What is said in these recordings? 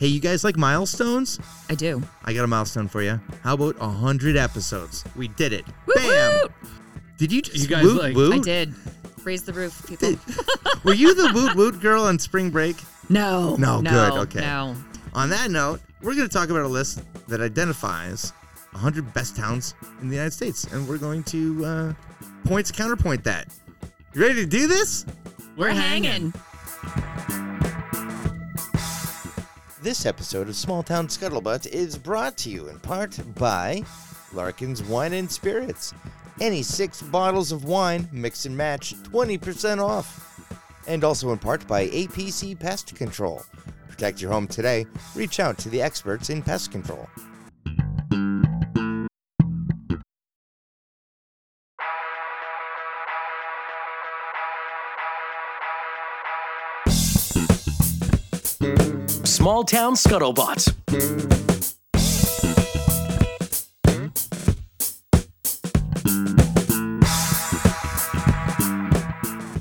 Hey, you guys like milestones? I do. I got a milestone for you. How about a hundred episodes? We did it. Woot Bam! woot! Did you just You guys woot like- woot? I did. Raise the roof, people. Were you the woot woot girl on spring break? No. No, no, good, okay. No. On that note, we're going to talk about a list that identifies 100 best towns in the United States, and we're going to uh, points counterpoint that. You ready to do this? We're, hanging. This episode of Small Town Scuttlebutt is brought to you in part by Larkin's Wine and Spirits. Any six bottles of wine, mix and match, 20% off. And also in part by APC Pest Control. Protect your home today. Reach out to the experts in pest control. Small Town Scuttlebutt.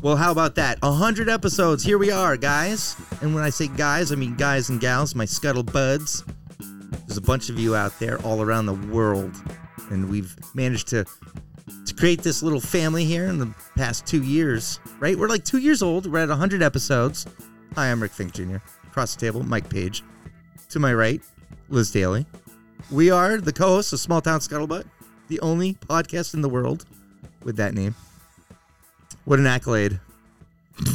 Well, how about that? A hundred episodes. Here we are, guys. And when I say guys, I mean guys and gals, my scuttle buds. There's a bunch of you out there all around the world, and we've managed to to create this little family here in the past two years. Right? We're like two years old. We're at a hundred episodes. Hi, I'm Rick Fink Jr. Across the table, Mike Page. To my right, Liz Daly. We are the co-hosts of Small Town Scuttlebutt, the only podcast in the world with that name. What an accolade.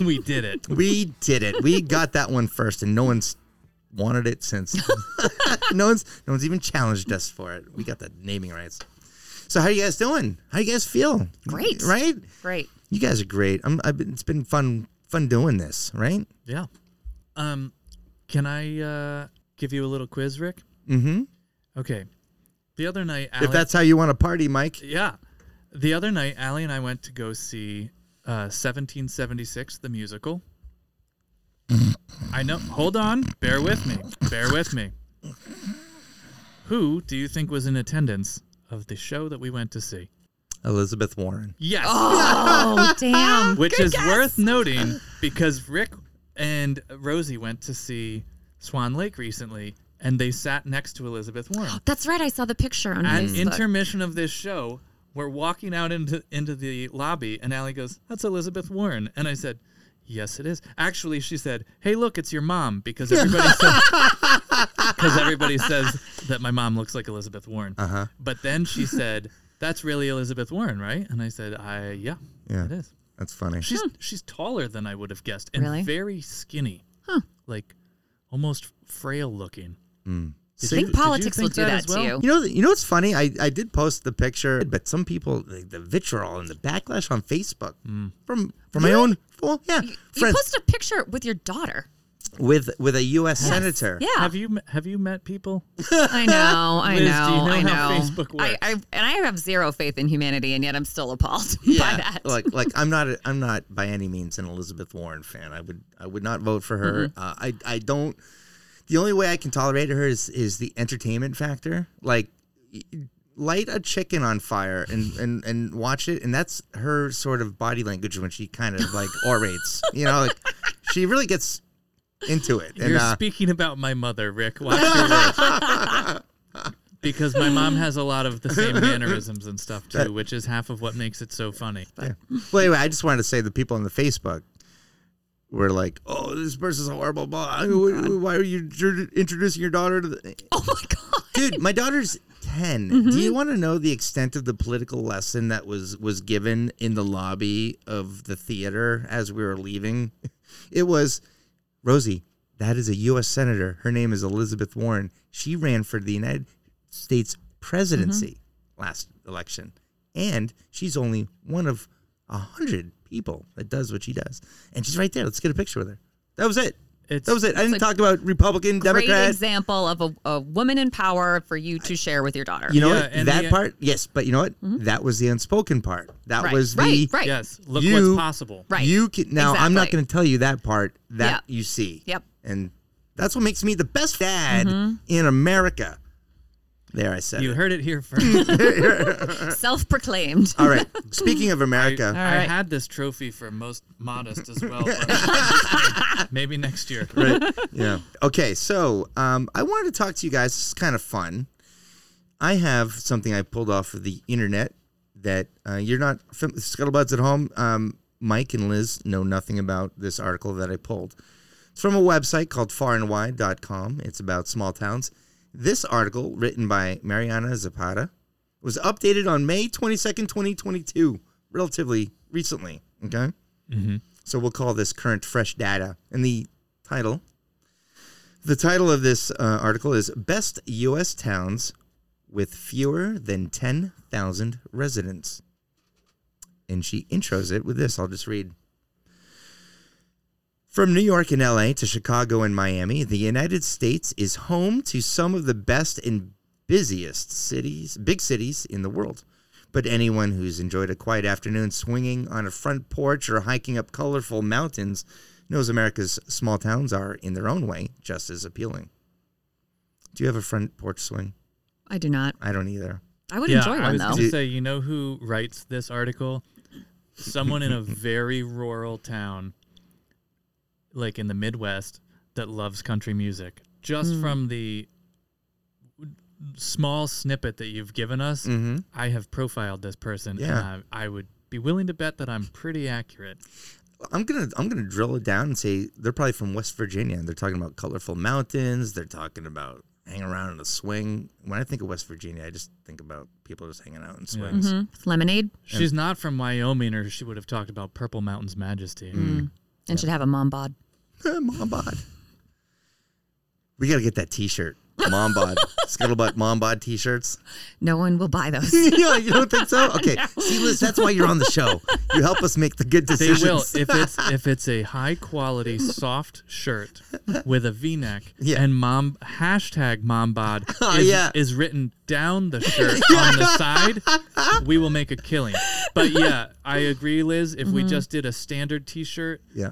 We did it. We did it. We got that one first, and no one's wanted it since. no one's no one's even challenged us for it. We got the naming rights. So how you guys doing? How you guys feel? Great. right? Great. You guys are great. I'm. I've been, it's been fun fun doing this, right? Yeah. Um, can I uh, give you a little quiz, Rick? Mm-hmm. Okay. The other night, Allie, If that's how you want to party, Mike. yeah, the other night, Allie and I went to go see uh, 1776, the musical. I know. Hold on. Bear with me. Bear with me. Who do you think was in attendance of the show that we went to see? Elizabeth Warren. Yes. Oh, damn. which Good is guess. worth noting because Rick and Rosie went to see Swan Lake recently, and they sat next to Elizabeth Warren. That's right. I saw the picture on At Facebook. intermission of this show, we're walking out into into the lobby, and Allie goes, "That's Elizabeth Warren," and I said. Yes, it is. Actually, she said, "Hey, look, it's your mom," because everybody says because everybody says that my mom looks like Elizabeth Warren. Uh-huh. But then she said, "That's really Elizabeth Warren, right?" And I said, "I yeah, Yeah. it is." That's funny. She's hmm. she's taller than I would have guessed, and Really? very skinny, like almost frail looking. Hmm. Did I think you- did you politics will think do that, as well? to you. You know, you know what's funny? I, I did post the picture, but some people like the vitriol and the backlash on Facebook hmm. from from my own well, yeah, You friends posted a picture with your daughter. With with a U.S. senator. Yeah. Have you met- have you met people? I know. I Liz, do you know. know I how know. Facebook I, works? I and I have zero faith in humanity, and yet I'm still appalled by that. like like I'm not a, I'm not by any means an Elizabeth Warren fan. I would I would not vote for her. Mm-hmm. Uh, I I don't. The only way I can tolerate her is is the entertainment factor. Like light a chicken on fire and and and watch it, and that's her sort of body language when she kind of like orates. You know, like she really gets into it. And You're uh, speaking about my mother, Rick. Watch your words. Because my mom has a lot of the same mannerisms and stuff too, which is half of what makes it so funny. Well, anyway, I just wanted to say the people on the Facebook were like, "Oh, this person's horrible." Blah. Why are you introducing your daughter to the? oh my god. Dude, my daughter's 10. Mm-hmm. Do you want to know the extent of the political lesson that was was given in the lobby of the theater as we were leaving? It was Rosie. That is a U.S. senator. Her name is Elizabeth Warren. She ran for the United States presidency Mm-hmm. last election, and she's only one of a hundred people that does what she does. And she's right there. Let's get a picture with her. That was it. It's- that was it. I didn't talk about Republican, Great Democrat. example of a, a woman in power for you to share with your daughter. You know Yeah, what? and That the- part, yes, but you know what? That was the unspoken part. That Mm-hmm. right. was the right. Right. Yes, look You- what's possible. Right. you can now. I'm not Exactly. going to tell you that part that Yeah. you see. Yep. And that's what makes me the best dad Mm-hmm. in America. There, I said You it. heard it here first. Self-proclaimed. All right. Speaking of America, I right. had this trophy for most modest as well. Maybe next year. right? Yeah. Okay, so um, I wanted to talk to you guys. This is kind of fun. I have something I pulled off of the internet that uh, you're not fam- scuttlebuds at home. Um, Mike and Liz know nothing about this article that I pulled. It's from a website called farandwide.com. It's about small towns. This article, written by Mariana Zapata, was updated on May 22nd, 2022, relatively recently. Okay. So we'll call this current fresh data. And the title, the title of this uh, article is Best U.S. Towns with Fewer Than 10,000 Residents. And she intros it with this. I'll just read. From New York and LA to Chicago and Miami, the United States is home to some of the best and busiest cities, big cities in the world. But anyone who's enjoyed a quiet afternoon swinging on a front porch or hiking up colorful mountains knows America's small towns are, in their own way, just as appealing. Do you have a front porch swing? I do not. I don't either. I would yeah, enjoy I one was though. going to say, you know who writes this article? Someone in a very rural town, like in the Midwest, that loves country music. Just from the small snippet that you've given us, Mm-hmm. I have profiled this person, Yeah. and I, I would be willing to bet that I'm pretty accurate. I'm gonna I'm gonna drill it down and say they're probably from West Virginia. They're talking about colorful mountains. They're talking about hanging around in a swing. When I think of West Virginia, I just think about people just hanging out in swings. Mhm. Lemonade She's not from Wyoming, or she would have talked about Purple Mountain's majesty. and should have a mom bod. Mom bod. We gotta get that T-shirt. Mom bod. Scuttlebutt mom bod T-shirts. No one will buy those. yeah, you don't think so? Okay. See, Liz, that's why you're on the show. You help us make the good decisions. They will if it's if it's a high quality soft shirt with a V-neck Yeah. and mom hashtag mom bod oh, is, yeah. is written down the shirt on the side, we will make a killing. But yeah, I agree, Liz. If we mm-hmm. just did a standard T-shirt, yeah.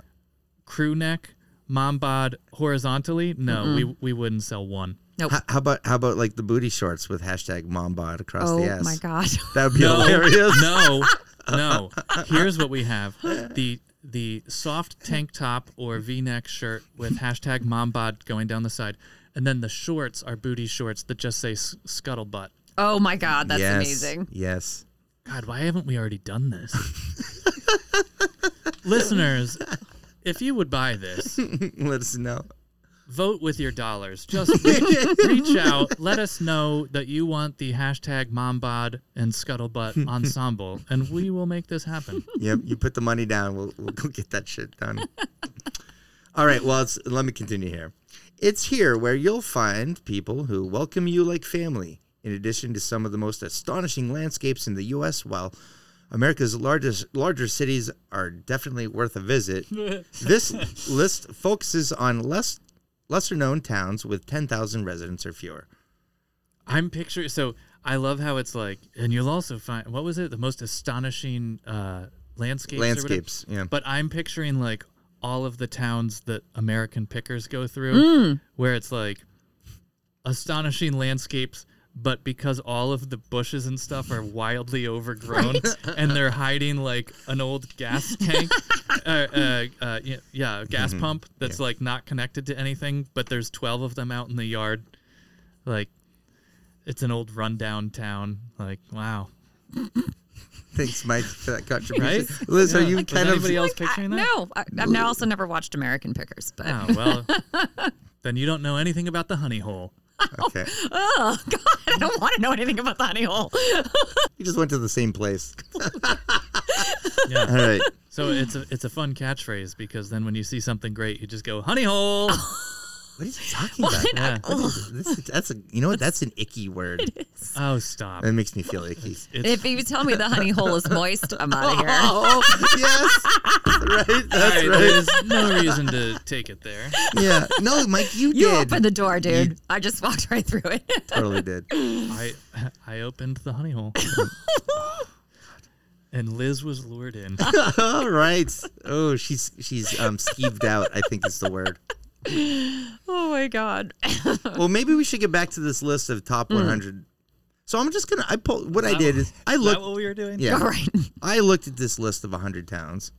Crew neck, mombod horizontally, no, we we wouldn't sell one. Nope. How, how about how about like the booty shorts with hashtag mom bod across oh the ass? Oh my god. That would be No, hilarious. no, no. Here's what we have: the the soft tank top or V-neck shirt with hashtag mombod going down the side, and then the shorts are booty shorts that just say s- scuttlebutt. Oh my god, that's yes, amazing. Yes. God, why haven't we already done this? Listeners, if you would buy this, Let us know. vote with your dollars. Just reach, reach out. Let us know that you want the hashtag mombod and scuttlebutt ensemble, and we will make this happen. Yep, you put the money down. We'll, we'll go get that shit done. All right, well, it's, let me continue here. It's here where you'll find people who welcome you like family, in addition to some of the most astonishing landscapes in the U.S., while America's largest larger cities are definitely worth a visit. this list focuses on less lesser known towns with 10,000 residents or fewer. I'm picturing. So I love how it's like, and you'll also find what was it? The most astonishing uh, landscapes. or? Landscapes, yeah. But I'm picturing like all of the towns that American pickers go through, where it's like astonishing landscapes. But because all of the bushes and stuff are wildly overgrown, and they're hiding like an old gas tank, uh, uh, uh, yeah, yeah, a gas pump that's like not connected to anything, but there's twelve of them out in the yard, like it's an old rundown town. Like, wow. Thanks, Mike, for that contribution. Right? Liz, are Yeah. you Was kind of anybody else I- picturing that? no, I, I've now also never watched American Pickers, but Oh, well, then you don't know anything about the honey hole. Okay? oh god, I don't want to know anything about the honey hole. You just went to the same place. Yeah. All right. So it's a it's a fun catchphrase because then when you see something great, you just go honey hole. What are you talking about? Yeah. This, that's a you know what? That's an icky word. Oh, stop. That makes me feel icky. It's, if you tell me the honey hole is moist, I'm out of here. Oh yes, right. That's right, right. There's no reason to take it there. Yeah. No, Mike, you, did. You did. opened the door, dude. I just walked right through it. totally did. I I opened the honey hole. And Liz was lured in. All right. Oh, she's she's um skeeved out. I think is the word. Oh my god. Well, maybe we should get back to this list of top 100 So I'm just gonna. I pulled what I did is I Is that looked. what we were doing? Yeah. All right. I looked at this list of 100 towns,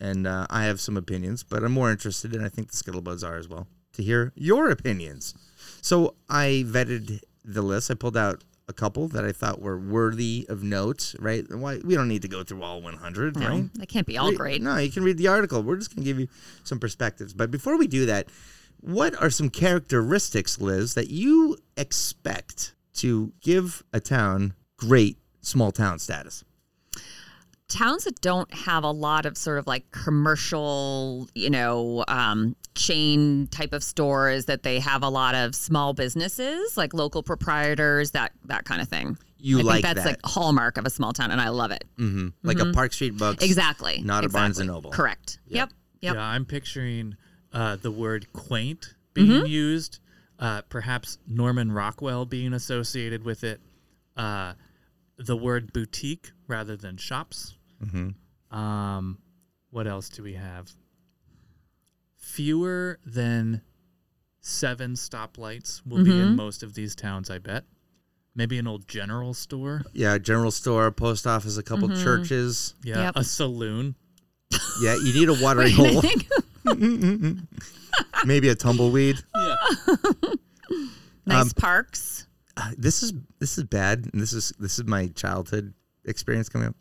and uh, I have some opinions, but I'm more interested, and I think the Scuttlebuds are as well, to hear your opinions. So I vetted the list. I pulled out a couple that I thought were worthy of note. Right? Why we don't need to go through all 100, No, right? that can't be all great. No, you can read the article. We're just going to give you some perspectives. But before we do that, what are some characteristics, Liz, that you expect to give a town great small town status? Towns that don't have a lot of sort of like commercial, you know, um, chain type of stores, that they have a lot of small businesses, like local proprietors, that that kind of thing. You I like think that's that. like hallmark of a small town, and I love it. hmm Like a Park Street Books. Exactly. Not a Barnes and. Noble. Correct. Yep. Yep. Yeah, I'm picturing uh, the word quaint being Mm-hmm. used, uh, perhaps Norman Rockwell being associated with it, uh, the word boutique rather than shops. Mm-hmm. Um, what else do we have? Fewer than seven stoplights will be Mm-hmm. in most of these towns, I bet. Maybe an old general store. Yeah, general store, post office, a couple Mm-hmm. churches. Yeah, Yep. a saloon. Yeah, you need a watering And I hole, think maybe a tumbleweed. Yeah. nice Um, parks. Uh, this is this is bad, and this is this is my childhood experience coming up.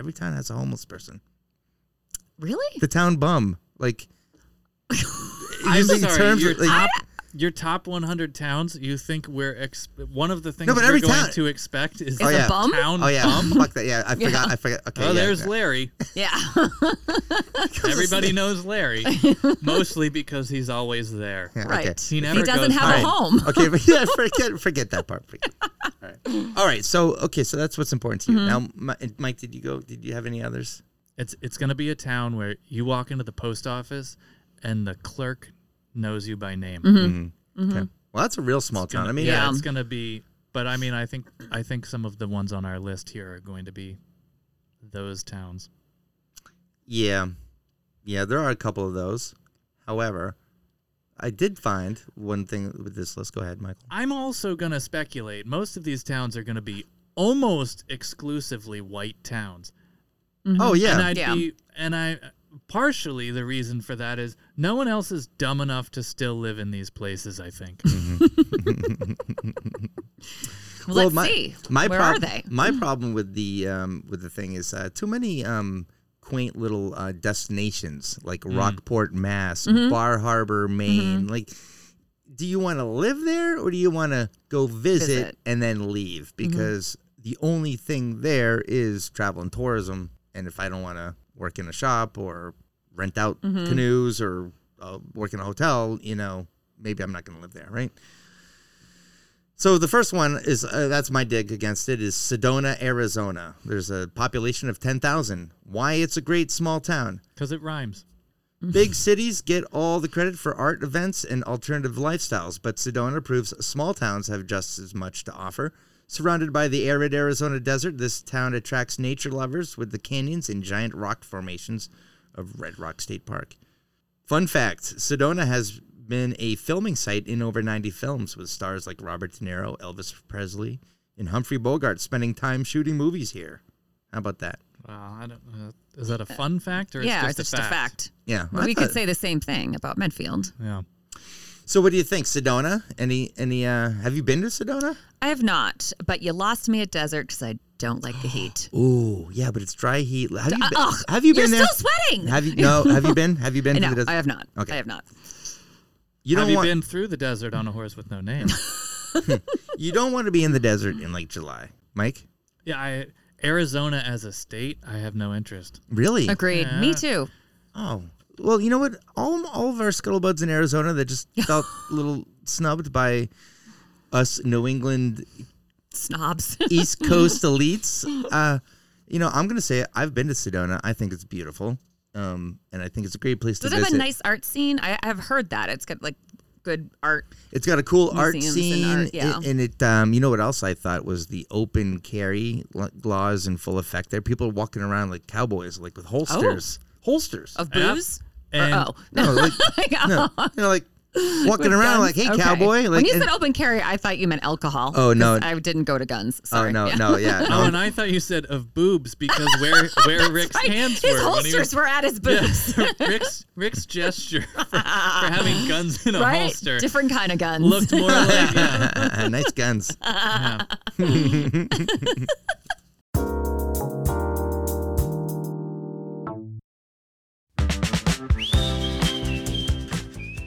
Every town has a homeless person. Really? The town bum, like I'm using sorry, terms your of, like, top, your top 100 towns. You think we're ex- one of the things No, but we're every going town- to expect is Is a yeah. bum? town oh yeah, bum. fuck that. Yeah, I forgot. Yeah. I forgot. Okay, Oh, yeah, there's yeah. Larry. Yeah. Everybody knows Larry, mostly because he's always there. Yeah, right. okay. He never he doesn't goes have a home. home. okay, but yeah, forget forget that part. Forget. All right. All right. So okay, so that's what's important to you. Mm-hmm. Now, Mi- Mike, did you go? Did you have any others? It's it's going to be a town where you walk into the post office and the clerk knows you by name. Mm-hmm. Mm-hmm. mm-hmm. Okay. Well, that's a real small It's gonna- town. I mean, yeah, Yeah. it's going to be. But I mean, I think I think some of the ones on our list here are going to be those towns. Yeah. Yeah, there are a couple of those. However, I did find one thing with this list. Go ahead, Michael. I'm also going to speculate. Most of these towns are going to be almost exclusively white towns. Mm-hmm. Oh yeah. And I'd Yeah. be and I partially the reason for that is no one else is dumb enough to still live in these places, I think. Well, let's my, see. My Where prob- are they? My problem with the um, with the thing is uh, too many um, quaint little uh, destinations like Rockport, Mass, Mm-hmm. Bar Harbor, Maine. Like, do you want to live there or do you want to go visit, Visit. Mm-hmm. and then leave? Because the only thing there is travel and tourism, and if I don't want to work in a shop or rent out Mm-hmm. canoes or uh, work in a hotel, you know, maybe I'm not going to live there, right? So the first one is uh, that's my dig against it is Sedona, Arizona. There's a population of 10,000. Why it's a great small town. Because it rhymes. Big cities get all the credit for art events and alternative lifestyles, but Sedona proves small towns have just as much to offer. Surrounded by the arid Arizona desert, this town attracts nature lovers with the canyons and giant rock formations of Red Rock State Park. Fun fact Sedona has been a filming site in over 90 films with stars like Robert De Niro, Elvis Presley, and Humphrey Bogart spending time shooting movies here. How about that? Wow, I don't. Uh, is that a fun fact or yeah, it's just, it's just a, fact? Yeah. Well, I we could say the same thing about Medfield. Yeah. So what do you think, Sedona? Any any uh have you been to Sedona? I have not, but you lost me at desert because I don't like the heat. Ooh, yeah, but it's dry heat. Have you been, Ugh, have you been you're there? still sweating. Have you no, have you been? Have you been to the desert? I have not. Okay. I have not. You don't Have you want been through the desert on a horse with no name? you don't want to be in the desert in like July. Mike? yeah, I Arizona as a state, I have no interest. Really? Agreed. Yeah. Me too. Oh. Well, you know what? All all of our scuttlebuds in Arizona that just felt a little snubbed by us New England Snobs. East Coast elites. Uh, you know, I'm gonna say it. I've been to Sedona. I think it's beautiful. Um, and I think it's a great place Does to it have visit. a nice art scene? I, I've heard that it's got like good art. It's got a cool art scene, and art, yeah. and- and it. Um, you know what else I thought was the open carry laws in full effect. There, people are walking around like cowboys, like with holsters, holsters. Of booze? Or- And oh No, like- Like, no, oh. you know, like walking With around guns? like, "Hey, Okay. cowboy!" Like, when you and- said open carry, I thought you meant alcohol. Oh, no, I didn't go to guns. oh no, Yeah. no, yeah, Oh, and I thought you said of boobs because where where Rick's Right. hands His were holsters was were at his boobs. Yeah, Rick's Rick's gesture for, for having guns in a right? holster Different kind of guns. looked more like yeah. nice guns.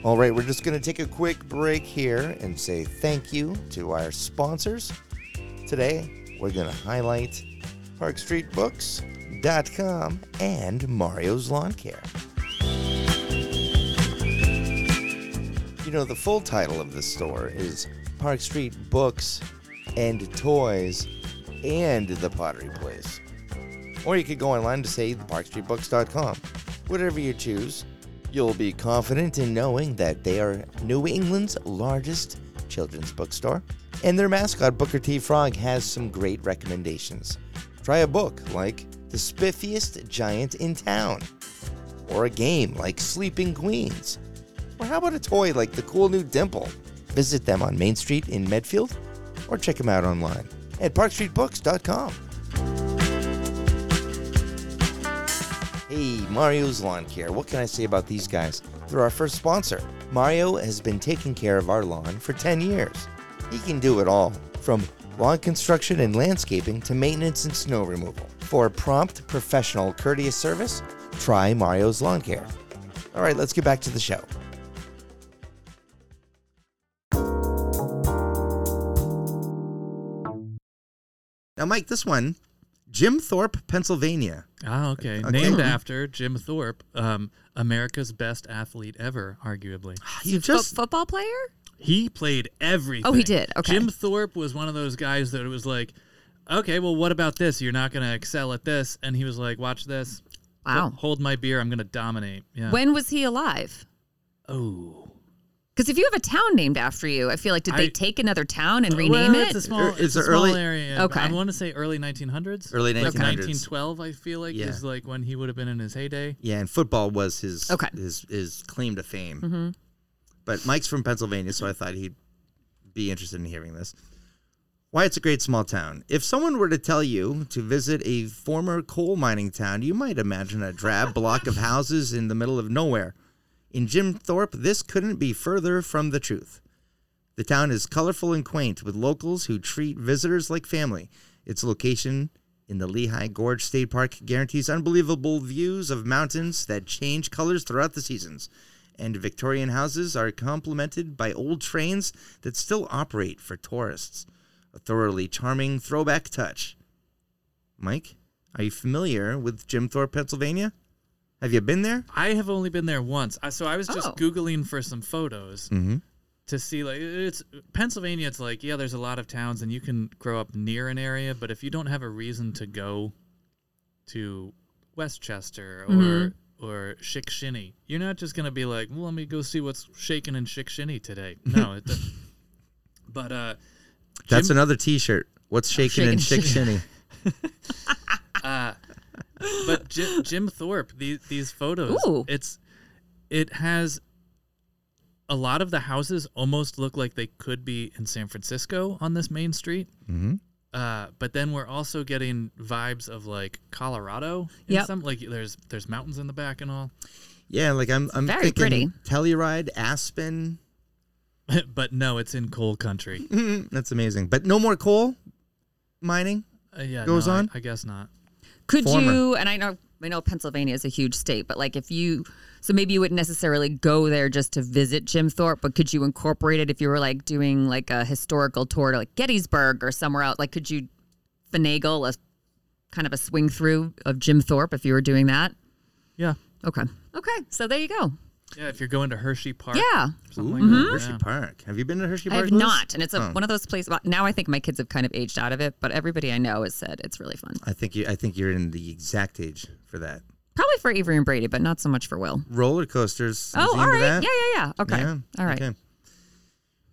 All right, we're just going to take a quick break here and say thank you to our sponsors. Today, we're going to highlight ParkStreetBooks.com and Mario's Lawn Care. You know, the full title of the store is Park Street Books and Toys and the Pottery Place. Or you could go online to say theparkstreetbooks.com. Whatever you choose, you'll be confident in knowing that they are New England's largest children's bookstore. And their mascot, Booker T. Frog, has some great recommendations. Try a book like The Spiffiest Giant in Town, or a game like Sleeping Queens. Or how about a toy like the cool new Dimple? Visit them on Main Street in Medfield or check them out online at parkstreetbooks.com. Mario's Lawn Care. What can I say about these guys? They're our first sponsor. Mario has been taking care of our lawn for 10 years. He can do it all, from lawn construction and landscaping to maintenance and snow removal. For prompt, professional, courteous service, try Mario's Lawn Care. All right, let's get back to the show. Now, Mike, this one, Jim Thorpe, Pennsylvania. Ah, okay. Okay. Named after Jim Thorpe, um, America's best athlete ever, arguably. You Fo- just football player? He played everything. Oh, he did? Okay. Jim Thorpe was one of those guys that it was like, okay, well, what about this? You're not going to excel at this. And he was like, watch this. Wow. Hold my beer. I'm going to dominate. Yeah. When was he alive? oh. Because if you have a town named after you, I feel like did they take another town and rename well, it? It's a small, Or it's is a it small early- area. Okay. I want to say early 1900s. Early Like 1900s. 1912, I feel like, Yeah. is like when he would have been in his heyday. Yeah, and football was his Okay. his his claim to fame. Mm-hmm. But Mike's from Pennsylvania, so I thought he'd be interested in hearing this. Why it's a great small town. If someone were to tell you to visit a former coal mining town, you might imagine a drab block of houses in the middle of nowhere. In Jim Thorpe, this couldn't be further from the truth. The town is colorful and quaint, with locals who treat visitors like family. Its location in the Lehigh Gorge State Park guarantees unbelievable views of mountains that change colors throughout the seasons. And Victorian houses are complemented by old trains that still operate for tourists. A thoroughly charming throwback touch. Mike, are you familiar with Jim Thorpe, Pennsylvania? Have you been there? I have only been there once. I- So I was just Oh. Googling for some photos. Mm-hmm. to see like it's Pennsylvania. It's like yeah, there's a lot of towns, and you can grow up near an area, but if you don't have a reason to go to Westchester or Mm-hmm. or Shickshinny, you're not just gonna be like, well, let me go see what's shaking in Shickshinny today. No, it, doesn't. but uh, That's another T-shirt. What's shaking shaking and shinny? uh, but Jim, Jim Thorpe, these these photos, Ooh. it's it has a lot of the houses almost look like they could be in San Francisco on this main street. Mm-hmm. Uh, but then we're also getting vibes of like Colorado. In Yep. some like there's there's mountains in the back and all. Yeah, like I'm. I'm very thinking Telluride, Aspen. but no, it's in coal country. Mm, that's amazing. But no more coal mining. Uh, yeah, Goes no, I- on? I, guess not. Could Former. you? And I know I know Pennsylvania is a huge state, but like if you, so maybe you wouldn't necessarily go there just to visit Jim Thorpe, but could you incorporate it if you were like doing like a historical tour to like Gettysburg or somewhere else? Like, could you finagle a kind of a swing through of Jim Thorpe if you were doing that? Yeah, Okay. Okay. So there you go. Yeah. If you're going to Hershey Park, Yeah. Ooh, like that. Hershey yeah. Park. Have you been to Hershey Park? I have Liz? not, and it's a, Oh. one of those places. Now I think my kids have kind of aged out of it, but everybody I know has said it's really fun. I think you. I think you're in the exact age for that. Probably for Avery and Brady, but not so much for Will. Roller coasters. Oh, he all into right. that? Yeah, yeah, yeah. Okay. Yeah, All right. Okay.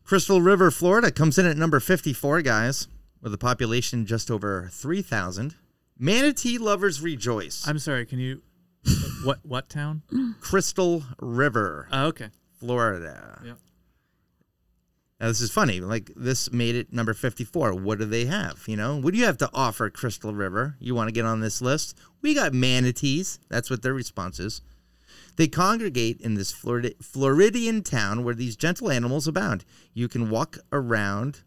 Crystal River, Florida comes in at number 54, guys, with a population just over 3,000. Manatee lovers rejoice. I'm sorry. Can you? What what town? Crystal River, Oh, okay. Florida. Yep. Now this is funny. Like this made it number 54. What do they have? You know, what do you have to offer Crystal River? You want to get on this list? We got manatees. That's what their response is. They congregate in this Florida, Floridian town where these gentle animals abound. You can walk around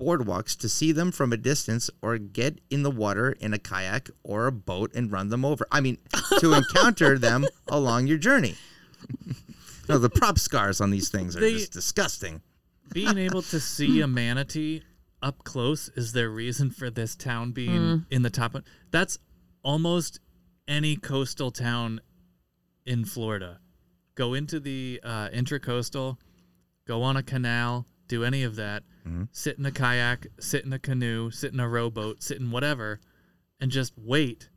boardwalks to see them from a distance or get in the water in a kayak or a boat and run them over. I mean, to encounter them along your journey. no, the prop scars on these things are They- just disgusting. Being able to see a manatee up close is their reason for this town being Hmm. in the top. one. That's almost any coastal town in Florida. Go into the uh, intracoastal, go on a canal, do any of that, Mm-hmm. sit in a kayak, sit in a canoe, sit in a rowboat, sit in whatever, and just wait.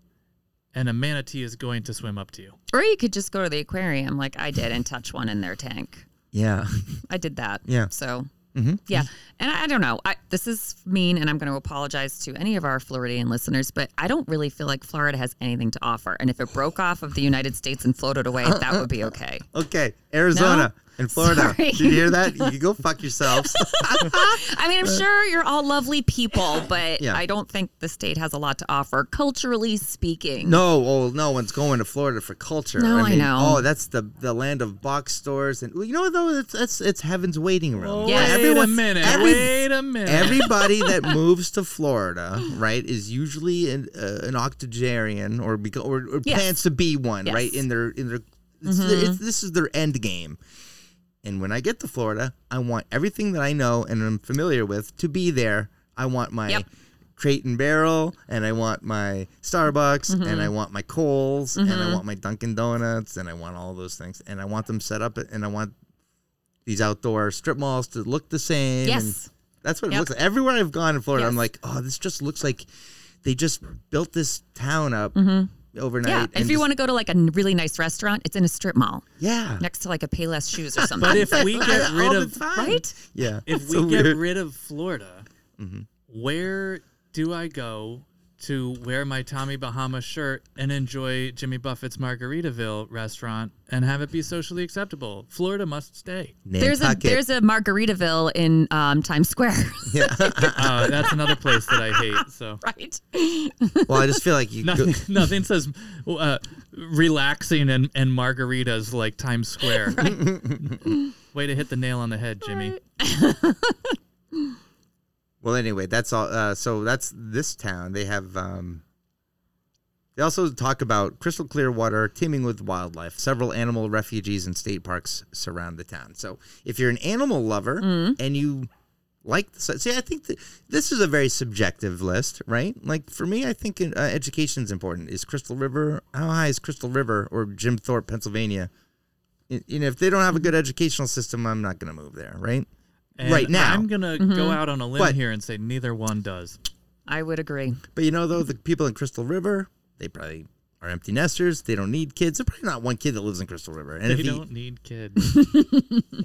And a manatee is going to swim up to you. Or you could just go to the aquarium like I did and touch one in their tank. Yeah. I did that. Yeah. So, Mm-hmm. yeah. And I, I don't know. I, this is mean, and I'm going to apologize to any of our Floridian listeners, but I don't really feel like Florida has anything to offer. And if it broke off of the United States and floated away, that would be okay. Okay. Arizona and Florida. Sorry. Did you hear that? You can go fuck yourselves. I mean, I'm sure you're all lovely people, but Yeah. I don't think the state has a lot to offer, culturally speaking. No, oh no one's going to Florida for culture. No, I know. Oh, that's the the land of box stores, and well, you know what though? It's it's, it's heaven's waiting room. Yeah. Wait Everyone- a minute. every- wait a minute. Everybody that moves to Florida, right, is usually an, uh, an octogenarian or or, or Yes. plans to be one, Yes. right? In their in their it's, it's, this is their end game. And when I get to Florida, I want everything that I know and I'm familiar with to be there. I want my Yep. crate and barrel, and I want my Starbucks, and mm-hmm. I want my Kohl's, and I mm-hmm. want my Dunkin' Donuts, and I want all those things, and I want them set up, and I want these outdoor strip malls to look the same. Yes. that's what it Yep. looks like. Everywhere I've gone in Florida, I'm like, oh, this just looks like they just built this town up mm-hmm. Overnight. Yeah. and If you just- want to go to like a really nice restaurant, it's in a strip mall yeah, next to like a Payless Shoes or something. But if we get rid of right? yeah, if it's we so get weird. rid of Florida, Mm-hmm. where do I go to wear my Tommy Bahama shirt and enjoy Jimmy Buffett's Margaritaville restaurant and have it be socially acceptable? Florida must stay. There's a there's a Margaritaville in um, Times Square, yeah. Uh, that's another place that I hate. So right? well, I just feel like you. Go, nothing, nothing says uh, relaxing and, and margaritas like Times Square. Way to hit the nail on the head, Jimmy. Well, anyway, that's all. Uh, so that's this town. They have. Um, they also talk about crystal clear water teeming with wildlife. Several animal refuges and state parks surround the town. So if you're an animal lover Mm-hmm. and you like the see, I think that this is a very subjective list, right? Like for me, I think uh, education is important. Is Crystal River how high is Crystal River or Jim Thorpe, Pennsylvania? You know, if they don't have a good educational system, I'm not going to move there, right? And right now. I'm gonna Mm-hmm. go out on a limb But- here and say neither one does. I would agree. But you know, though, the people in Crystal River, they probably are empty nesters. They don't need kids. There's probably not one kid that lives in Crystal River. And They if he, don't need kids.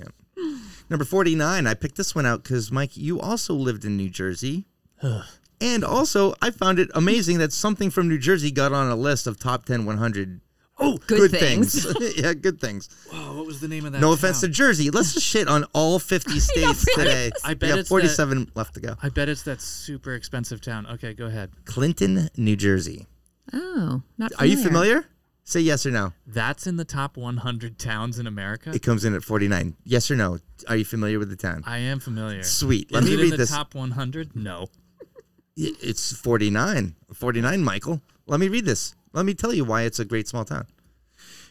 number 49, I picked this one out because, Mike, you also lived in New Jersey. and also, I found it amazing that something from New Jersey got on a list of top 10 100 Oh, good, good, things. things. yeah, good things. Whoa, what was the name of that? No offense to? Jersey. Let's just shit on all 50 states really. today. I bet we got it's 47 left to go. I bet it's that super expensive town. Okay, go ahead. Clinton, New Jersey. Oh, not. familiar. Are you familiar? Say yes or no. That's in the top 100 towns in America. It comes in at 49. Yes or no? Are you familiar with the town? I am familiar. Sweet. Let Is me it read in the this. top 100? No. It's 49. 49, Michael. Let me read this. Let me tell you why it's a great small town.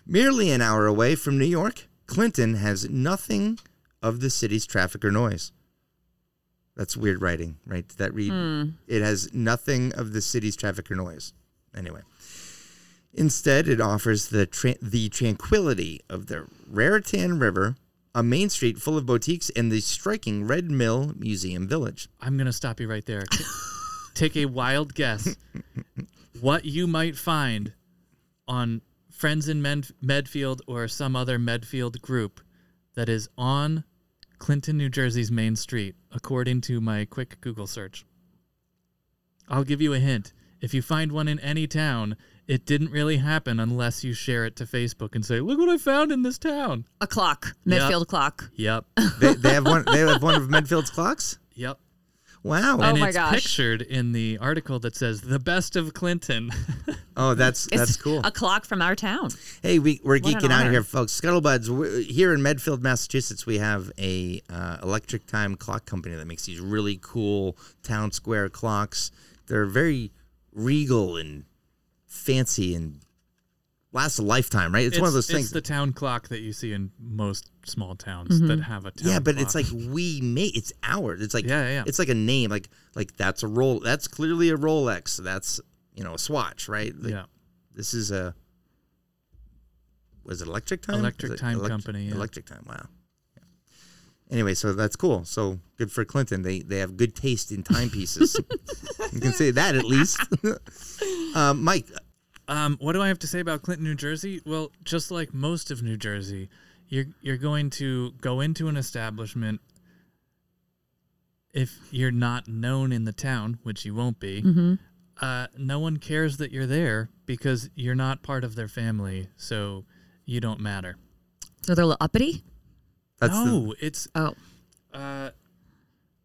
Merely an hour away from New York, Clinton has nothing of the city's traffic or noise. That's weird writing, right? Did that read? Hmm. It has nothing of the city's traffic or noise. Anyway. Instead, it offers the tra- the tranquility of the Raritan River, a main street full of boutiques, and the striking Red Mill Museum Village. I'm going to stop you right there. Take a wild guess. what you might find on Friends in Med- Medfield or some other Medfield group that is on Clinton, New Jersey's main street, according to my quick Google search. I'll give you a hint. If you find one in any town, it didn't really happen unless you share it to Facebook and say, "Look what I found in this town." A clock, Yep. Medfield clock. Yep. They, they have one. They have one of Medfield's clocks. Yep. Wow. Oh and my it's gosh. pictured in the article that says the best of Clinton. Oh, that's It's that's cool. A clock from our town. Hey, we, we're What geeking out here, folks. Scuttlebuds, we here in Medfield, Massachusetts, we have a uh, electric time clock company that makes these really cool town square clocks. They're very regal and fancy and last a lifetime, right? It's, one of those things. It's the town clock that you see in most small towns that have a town yeah, but it's like we made. It's ours. It's like Yeah, yeah, yeah. It's like a name. Like like that's a roll. That's clearly a Rolex. That's you know a Swatch, right? Like, yeah. This is a. Was it Electric Time? Electric Is it Time Company, yeah. Electric Time. Wow. Yeah. Anyway, so that's cool. So good for Clinton. They they have good taste in timepieces. you can say that at least. um, Mike, Um, what do I have to say about Clinton, New Jersey? Well, just like most of New Jersey, you're you're going to go into an establishment if you're not known in the town, which you won't be. Mm-hmm. Uh, no one cares that you're there because you're not part of their family, so you don't matter. So they're a little uppity. that's the, no, it's Oh, uh,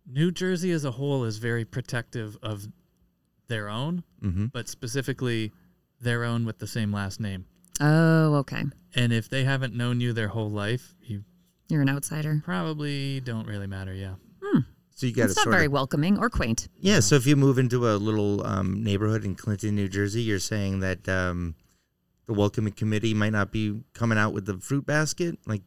New Jersey as a whole is very protective of their own, Mhm. but specifically their own with the same last name. oh, okay. And if they haven't known you their whole life, you You're an outsider. probably don't really matter. Yeah. so you got to It's not very of welcoming or quaint. yeah. So if you move into a little um, neighborhood in Clinton, New Jersey, you're saying that um, the welcoming committee might not be coming out with the fruit basket. Like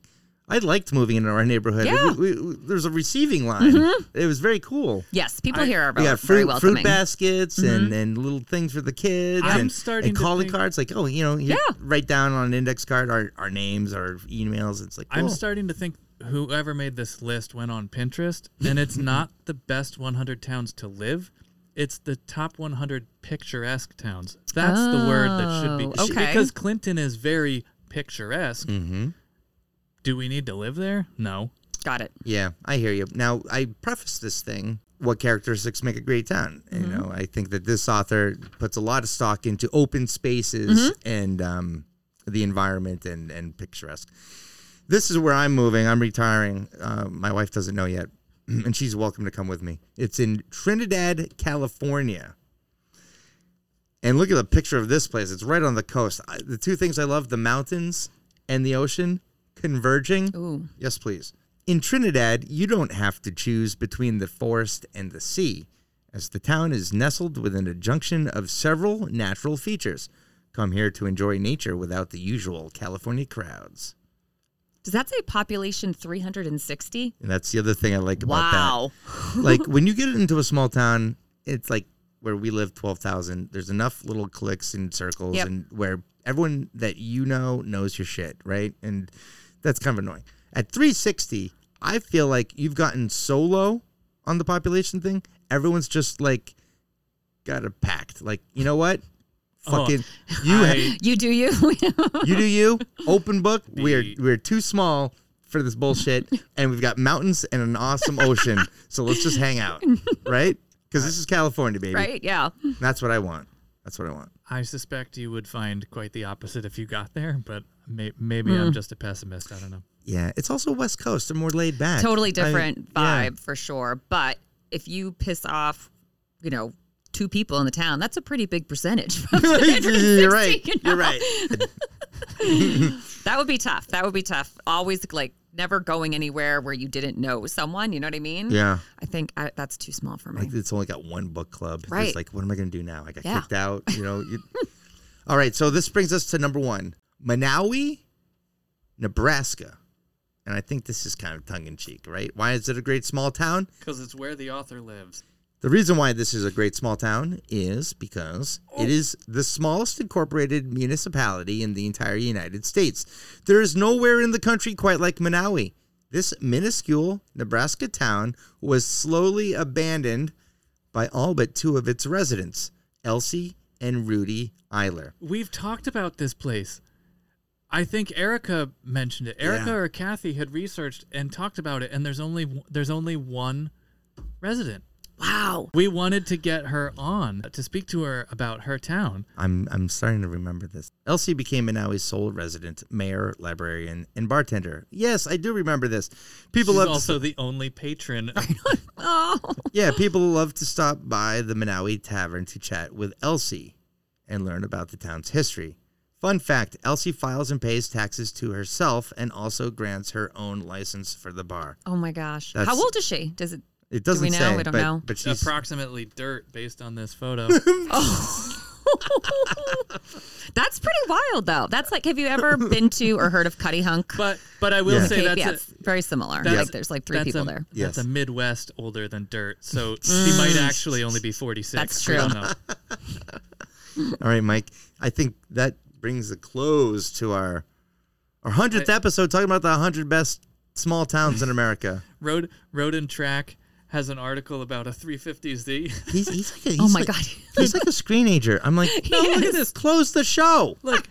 I liked moving into our neighborhood. Yeah. Mm-hmm. We- we- there's a receiving line. It was very cool. Yes, people I- here are We very, got very fruit, welcoming. fruit baskets and, and little things for the kids I'm and, starting and to calling think- cards. Like, oh, you know, Yeah. write down on an index card our, our names, our emails. It's like, I'm starting to think whoever made this list went on Pinterest, and it's not the best 100 towns to live. It's the top 100 picturesque towns. That's the word that should be. Oh, okay. Because Clinton is very picturesque. hmm Do we need to live there? No. Got it. Yeah, I hear you. Now, I preface this thing. What characteristics make a great town? You Mm-hmm. know, I think that this author puts a lot of stock into open spaces Mm-hmm. and um, the environment and, and picturesque. This is where I'm moving. I'm retiring. Uh, my wife doesn't know yet, and she's welcome to come with me. It's in Trinidad, California. And look at the picture of this place. It's right on the coast. I, the two things I love the mountains and the ocean converging. Ooh. Yes, please. In Trinidad, you don't have to choose between the forest and the sea, as the town is nestled within a junction of several natural features. Come here to enjoy nature without the usual California crowds. Does that say population 360? And that's the other thing I like about Wow. that. Wow. like when you get into a small town, it's like where we live 12,000. There's enough little cliques and circles Yep. and where everyone that you know knows your shit, right? And that's kind of annoying. At 360, I feel like you've gotten so low on the population thing. Everyone's just like got a pact. Like, you know what? Oh, Fucking you I- You do you? you do you. Open book. We're we're too small for this bullshit, and we've got mountains and an awesome ocean. So let's just hang out, right? Because this is California, baby. right? Yeah. That's what I want. That's what I want. I suspect you would find quite the opposite if you got there, but may- maybe Hmm. I'm just a pessimist. I don't know. Yeah, it's also West Coast. They're more laid back. Totally I- different yeah. vibe for sure. But if you piss off, you know, two people in the town, that's a pretty big percentage. You're right. you You're know? right. That would be tough. That would be tough. Always like never going anywhere where you didn't know someone. You know what I mean? Yeah, I think I, that's too small for me. like it's only got one book club. It's Right. like, what am I going to do now? I got Yeah. kicked out. You know. You... All right. So this brings us to number one, Monowi, Nebraska, and I think this is kind of tongue in cheek, right? Why is it a great small town? Because it's where the author lives. The reason why this is a great small town is because it oh. is the smallest incorporated municipality in the entire United States. There is nowhere in the country quite like Monowi. This minuscule Nebraska town was slowly abandoned by all but two of its residents, Elsie and Rudy Eiler. We've talked about this place. I think Erica mentioned it. Erica Yeah. or Kathy had researched and talked about it, and there's only there's only one resident. Wow. We wanted to get her on to speak to her about her town. I'm I'm starting to remember this. Elsie became Monowi's sole resident, mayor, librarian, and bartender. Yes, I do remember this. People She's love also the only patron. Oh. yeah, people love to stop by the Monowi Tavern to chat with Elsie and learn about the town's history. Fun fact: Elsie files and pays taxes to herself and also grants her own license for the bar. Oh my gosh. That's- How old is she? Does it? It doesn't we know? say, We don't but, know. but she's approximately dirt based on this photo. oh. That's pretty wild, though. That's like, have you ever been to or heard of Cuttyhunk? but but I will Yeah. say Cape? that's yeah, a, it's very similar. that's- Like, there's like three people a, there. Yes. That's a Midwest older than dirt, so mm. she might actually only be 46. That's We true. don't know. All right, Mike. I think that brings a close to our our hundredth episode, talking about the hundred best small towns in America. Road Road and Track has an article about a 350Z. He's, he's like a, he's Oh my like- God. he's like a screenager. I'm like, no, look at this. Close the show. Look,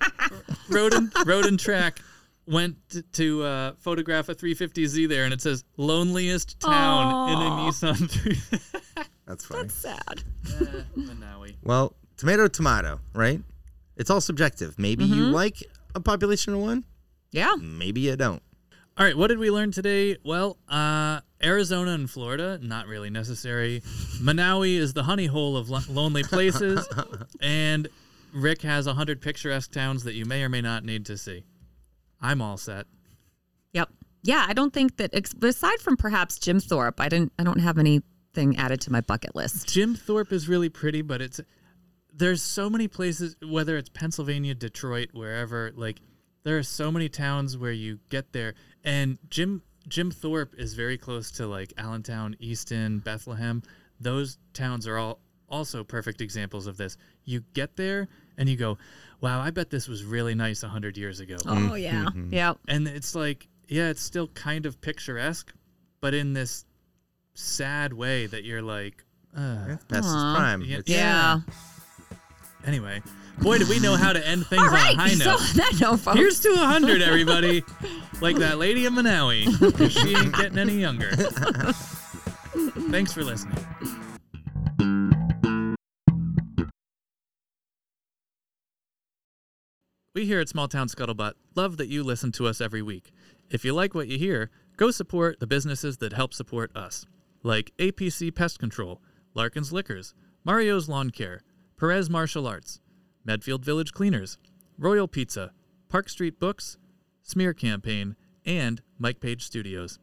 Roden and Road and Track went to, to uh, photograph a 350Z there, and it says loneliest town in a Nissan 3. That's funny. That's sad. Eh, Monowi. Well, tomato, tomato, right? It's all subjective. Maybe you Mm-hmm. like a population of one. Yeah. Maybe you don't. All right, what did we learn today? Well, uh, Arizona and Florida, not really necessary. Monowi is the honey hole of lo- lonely places, and Rick has 100 picturesque towns that you may or may not need to see. I'm all set. Yep. Yeah. I don't think that, ex- aside from perhaps Jim Thorpe, I didn't, I don't have anything added to my bucket list. Jim Thorpe is really pretty, but it's there's so many places, whether it's Pennsylvania, Detroit, wherever, like there are so many towns where you get there, and Jim Jim Thorpe is very close to like Allentown, Easton, Bethlehem. Those towns are all also perfect examples of this. You get there and you go, "Wow, I bet this was really nice hundred years ago." Oh, yeah. yeah. and it's like yeah it's still kind of picturesque but in this sad way that you're like uh. That's his prime. Yeah. It's- Yeah. Anyway boy do we know how to end things All on a high So note that no, folks. here's to 100 everybody like that lady in Monowi 'cause she ain't getting any younger thanks for listening We here at Small Town Scuttlebutt love that you listen to us every week. If you like what you hear, go support the businesses that help support us, like APC Pest Control, Larkin's Liquors, Mario's Lawn Care, Perez Martial Arts, Medfield Village Cleaners, Royal Pizza, Park Street Books, Smear Campaign, and Mike Page Studios.